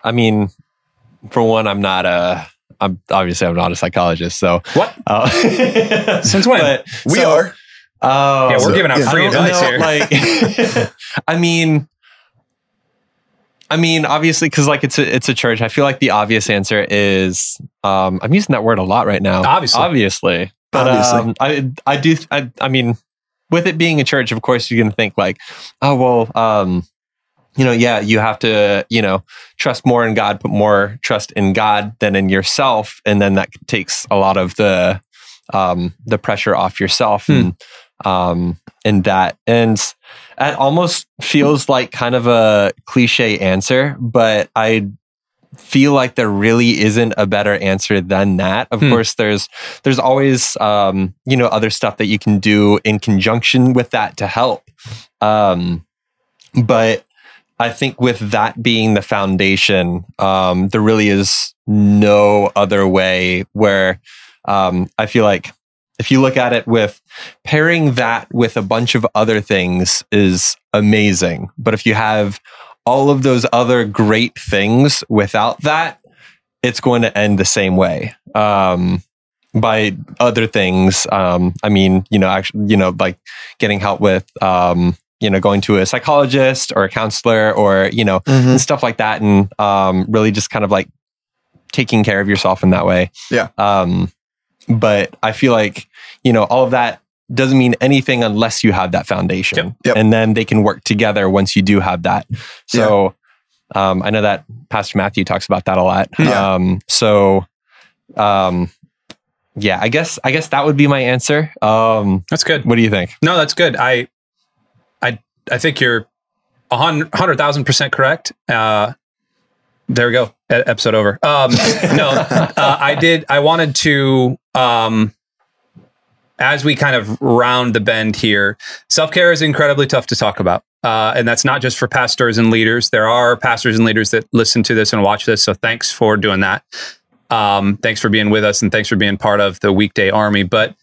[SPEAKER 1] I mean, for one, I'm not a. I'm obviously I'm not a psychologist, so.
[SPEAKER 2] What?
[SPEAKER 1] Uh,
[SPEAKER 2] Since when?
[SPEAKER 1] But,
[SPEAKER 3] We
[SPEAKER 1] so-
[SPEAKER 3] are.
[SPEAKER 1] Oh,
[SPEAKER 2] Yeah, we're
[SPEAKER 3] So,
[SPEAKER 2] giving out
[SPEAKER 3] yeah.
[SPEAKER 2] free advice
[SPEAKER 1] know,
[SPEAKER 2] here.
[SPEAKER 1] Like, I mean, I mean, obviously, because like it's a it's a church. I feel like the obvious answer is um, I'm using that word a lot right now.
[SPEAKER 2] Obviously.
[SPEAKER 1] obviously, but
[SPEAKER 3] Obviously.
[SPEAKER 1] um, I I do I, I mean, with it being a church, of course, you're gonna think like, oh well, um, you know, yeah, you have to you know trust more in God, put more trust in God than in yourself, and then that takes a lot of the um, the pressure off yourself
[SPEAKER 2] Hmm.
[SPEAKER 1] and um, and that and it almost feels like kind of a cliche answer, but I feel like there really isn't a better answer than that. Of
[SPEAKER 2] Hmm.
[SPEAKER 1] course, there's there's always um, you know other stuff that you can do in conjunction with that to help. Um, but I think with that being the foundation, um, there really is no other way where um, I feel like if you look at it with pairing that with a bunch of other things is amazing. But if you have all of those other great things without that, it's going to end the same way. Um, by other things, um, I mean, you know, actually, you know, like getting help with, um, you know, going to a psychologist or a counselor or, you know,
[SPEAKER 3] Mhm.
[SPEAKER 1] and stuff like that. And um, really just kind of like taking care of yourself in that way.
[SPEAKER 3] Yeah.
[SPEAKER 1] Um, but I feel like, you know, all of that doesn't mean anything unless you have that foundation.
[SPEAKER 2] Yep.
[SPEAKER 3] Yep.
[SPEAKER 1] And then they can work together once you do have that. So um, I know that Pastor Matthew talks about that a lot.
[SPEAKER 3] Yeah.
[SPEAKER 1] Um, so um, yeah, I guess I guess that would be my answer. Um,
[SPEAKER 2] That's good.
[SPEAKER 1] what do you think?
[SPEAKER 2] No, that's good. I, I, I think you're a hundred thousand percent correct. Uh, there we go. E- episode over. Um, no, uh, I did. I wanted to, um, as we kind of round the bend here, self care is incredibly tough to talk about. Uh, and that's not just for pastors and leaders. There are pastors and leaders that listen to this and watch this. So thanks for doing that. Um, thanks for being with us and thanks for being part of the weekday army. But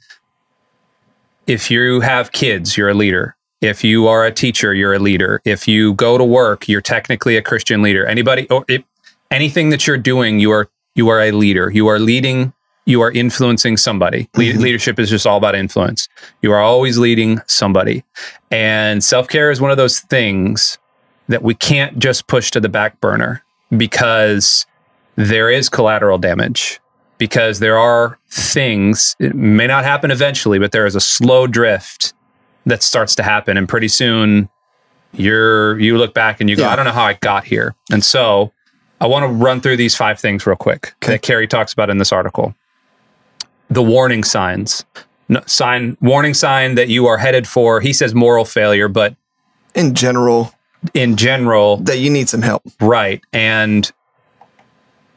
[SPEAKER 2] if you have kids, you're a leader. If you are a teacher, you're a leader. If you go to work, you're technically a Christian leader. Anybody or if, anything that you're doing, you are you are a leader. You are leading. You are influencing somebody. Le-
[SPEAKER 3] Mhm.
[SPEAKER 2] Leadership is just all about influence. You are always leading somebody, and self care is one of those things that we can't just push to the back burner because there is collateral damage because there are things it may not happen eventually but there is a slow drift that starts to happen and pretty soon you're you look back and you go
[SPEAKER 3] Yeah.
[SPEAKER 2] i don't know how i got here and so i want to run through these five things real quick
[SPEAKER 3] Okay.
[SPEAKER 2] that Carey talks about in this article the warning signs no, sign warning sign that you are headed for he says moral failure but
[SPEAKER 3] In general,
[SPEAKER 2] in general
[SPEAKER 3] that you need some help.
[SPEAKER 2] Right. And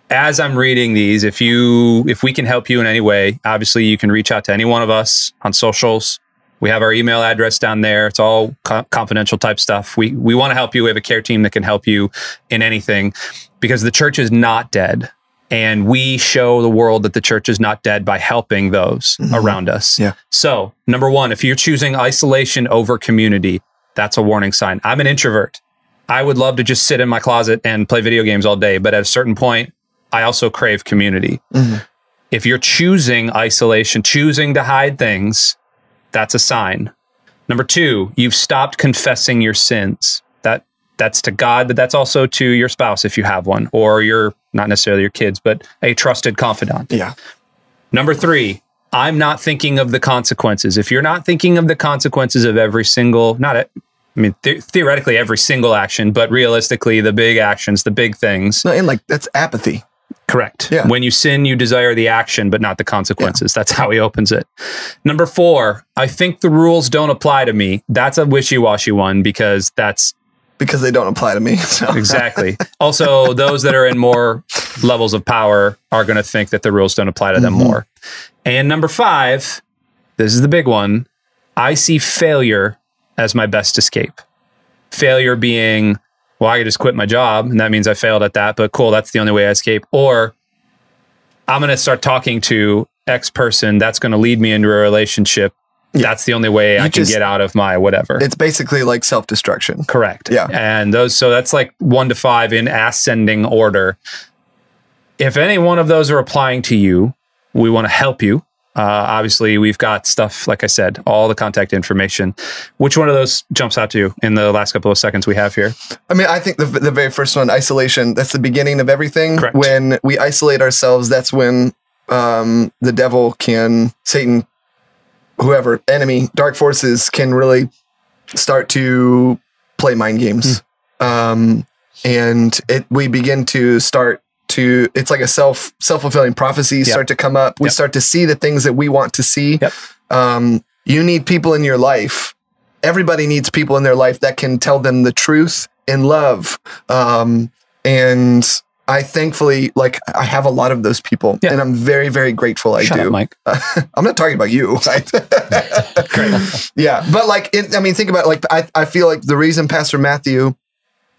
[SPEAKER 2] as I'm reading these, if you if we can help you in any way, obviously you can reach out to any one of us on socials. We have our email address down there. It's all co- confidential type stuff. We we want to help you. We have a care team that can help you in anything because the church is not dead. And we show the world that the church is not dead by helping those
[SPEAKER 3] Mhm.
[SPEAKER 2] around us.
[SPEAKER 3] Yeah.
[SPEAKER 2] So, number one, if you're choosing isolation over community, that's a warning sign. I'm an introvert. I would love to just sit in my closet and play video games all day, but at a certain point, I also crave community.
[SPEAKER 3] Mhm.
[SPEAKER 2] If you're choosing isolation, choosing to hide things, that's a sign. Number two, you've stopped confessing your sins. That that's to God, but that's also to your spouse if you have one, or your not necessarily your kids, but a trusted confidant.
[SPEAKER 3] Yeah.
[SPEAKER 2] Number three, I'm not thinking of the consequences. If you're not thinking of the consequences of every single, not, a, I mean, the- theoretically every single action, but realistically the big actions, the big things.
[SPEAKER 3] No, and like that's apathy.
[SPEAKER 2] Correct.
[SPEAKER 3] Yeah.
[SPEAKER 2] When you sin, you desire the action, but not the consequences. That's how he opens it. Number four, I think the rules don't apply to me. That's a wishy washy one because that's
[SPEAKER 3] because they don't apply to me. So.
[SPEAKER 2] exactly. also, those that are in more levels of power are going to think that the rules don't apply to them
[SPEAKER 3] Mhm.
[SPEAKER 2] more. And number five, this is the big one. I see failure as my best escape. Failure being, well, I could just quit my job and that means I failed at that, but cool, that's the only way I escape. Or I'm going to start talking to X person that's going to lead me into a relationship. That's the only way I can
[SPEAKER 3] just-
[SPEAKER 2] get out of my whatever.
[SPEAKER 3] It's basically like self destruction.
[SPEAKER 2] Correct.
[SPEAKER 3] Yeah.
[SPEAKER 2] And those, so that's like one to five in ascending order. If any one of those are applying to you, we want to help you. Uh, obviously, we've got stuff, like I said, all the contact information. Which one of those jumps out to you in the last couple of seconds we have here?
[SPEAKER 3] I mean, I think the, the very first one, isolation, that's the beginning of everything.
[SPEAKER 2] Correct.
[SPEAKER 3] When we isolate ourselves, that's when um, the devil can, Satan, whoever, enemy, dark forces can really start to play mind games. Um, and it we begin to start to it's like a self self-fulfilling prophecy start to come up we
[SPEAKER 2] Yep.
[SPEAKER 3] start to see the things that we want to see
[SPEAKER 2] Yep.
[SPEAKER 3] um, you need people in your life everybody needs people in their life that can tell them the truth in love um, and i thankfully like i have a lot of those people
[SPEAKER 2] Yeah.
[SPEAKER 3] and i'm very very grateful i
[SPEAKER 2] Shut
[SPEAKER 3] do
[SPEAKER 2] up, Mike.
[SPEAKER 3] i'm not talking about you right? yeah but like it, i mean think about it, like I, I feel like the reason pastor matthew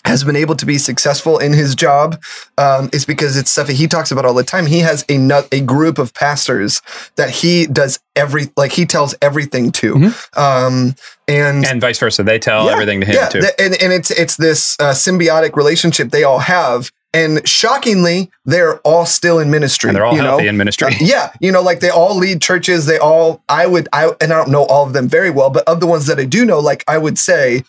[SPEAKER 3] has been able to be successful in his job um, is because it's stuff that he talks about all the time. He has a nut, a group of pastors that he does every like he tells everything to, um, and
[SPEAKER 2] And vice versa. They tell
[SPEAKER 3] yeah,
[SPEAKER 2] everything to him
[SPEAKER 3] yeah,
[SPEAKER 2] too.
[SPEAKER 3] th- and and it's it's this uh, symbiotic relationship they all have, and shockingly, they're all still in ministry.
[SPEAKER 2] and they're all
[SPEAKER 3] you know?
[SPEAKER 2] healthy in ministry.
[SPEAKER 3] Uh, yeah, you know, like they all lead churches. They all, I would, I, and I don't know all of them very well, but of the ones that I do know, like I would say,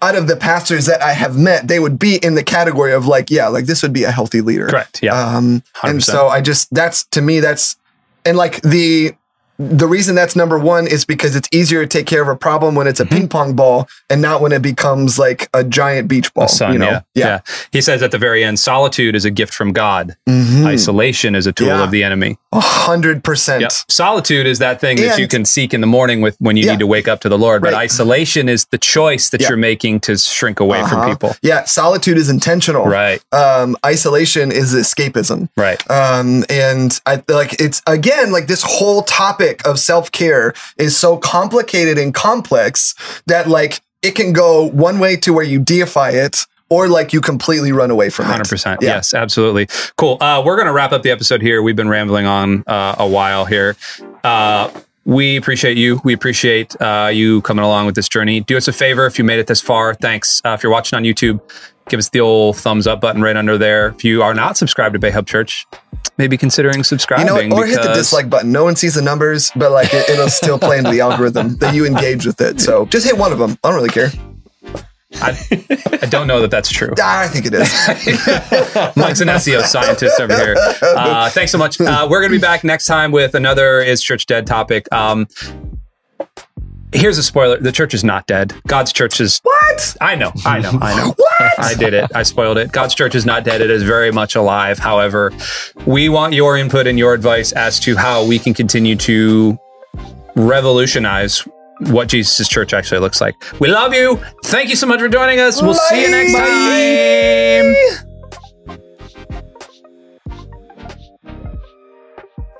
[SPEAKER 3] out of the pastors that I have met, they would be in the category of like, yeah, like this would be a healthy leader.
[SPEAKER 2] Correct. Yeah.
[SPEAKER 3] Um, and so I just, that's to me, that's, and like the, the reason that's number one is because it's easier to take care of a problem when it's a ping pong ball and not when it becomes like a giant beach ball.
[SPEAKER 2] Sun,
[SPEAKER 3] you know?
[SPEAKER 2] yeah. yeah. He says at the very end, solitude is a gift from God.
[SPEAKER 3] Mhm.
[SPEAKER 2] Isolation is a tool
[SPEAKER 3] Yeah.
[SPEAKER 2] of the enemy.
[SPEAKER 3] A hundred percent.
[SPEAKER 2] Solitude is that thing that you can seek in the morning with when you
[SPEAKER 3] Yeah.
[SPEAKER 2] need to wake up to the Lord. But isolation is the choice that
[SPEAKER 3] Yeah.
[SPEAKER 2] you're making to shrink away from
[SPEAKER 3] Uh-huh.
[SPEAKER 2] people.
[SPEAKER 3] Yeah. Solitude is intentional.
[SPEAKER 2] Right.
[SPEAKER 3] Um, isolation is escapism.
[SPEAKER 2] Right.
[SPEAKER 3] Um, and I like it's again like this whole topic of self care is so complicated and complex that like it can go one way to where you deify it or like you completely run away from
[SPEAKER 2] Hundred
[SPEAKER 3] it.
[SPEAKER 2] percent.
[SPEAKER 3] Yeah.
[SPEAKER 2] Yes, absolutely. Cool. Uh, we're gonna wrap up the episode here. We've been rambling on uh, a while here. Uh, we appreciate you. We appreciate uh, you coming along with this journey. Do us a favor if you made it this far. Thanks. Uh, if you're watching on YouTube, give us the old thumbs up button right under there. If you are not subscribed to Bay Hope Church, maybe considering subscribing.
[SPEAKER 3] You know, or hit the dislike button. No one sees the numbers, but like it, it'll still play into the algorithm that you engage with it. So just hit one of them. I don't really care.
[SPEAKER 2] I, I don't know that that's true.
[SPEAKER 3] I think it is.
[SPEAKER 2] Mike's an SEO scientist over here. Uh, thanks so much. Uh, we're going to be back next time with another Is Church Dead topic. Um, here's a spoiler the church is not dead. God's church is.
[SPEAKER 3] what?
[SPEAKER 2] I know, I know, I know.
[SPEAKER 3] What?
[SPEAKER 2] I did it. I spoiled it. God's church is not dead. It is very much alive. However, we want your input and your advice as to how we can continue to revolutionize what Jesus' church actually looks like. We love you. Thank you so much for joining us. We'll see you next time.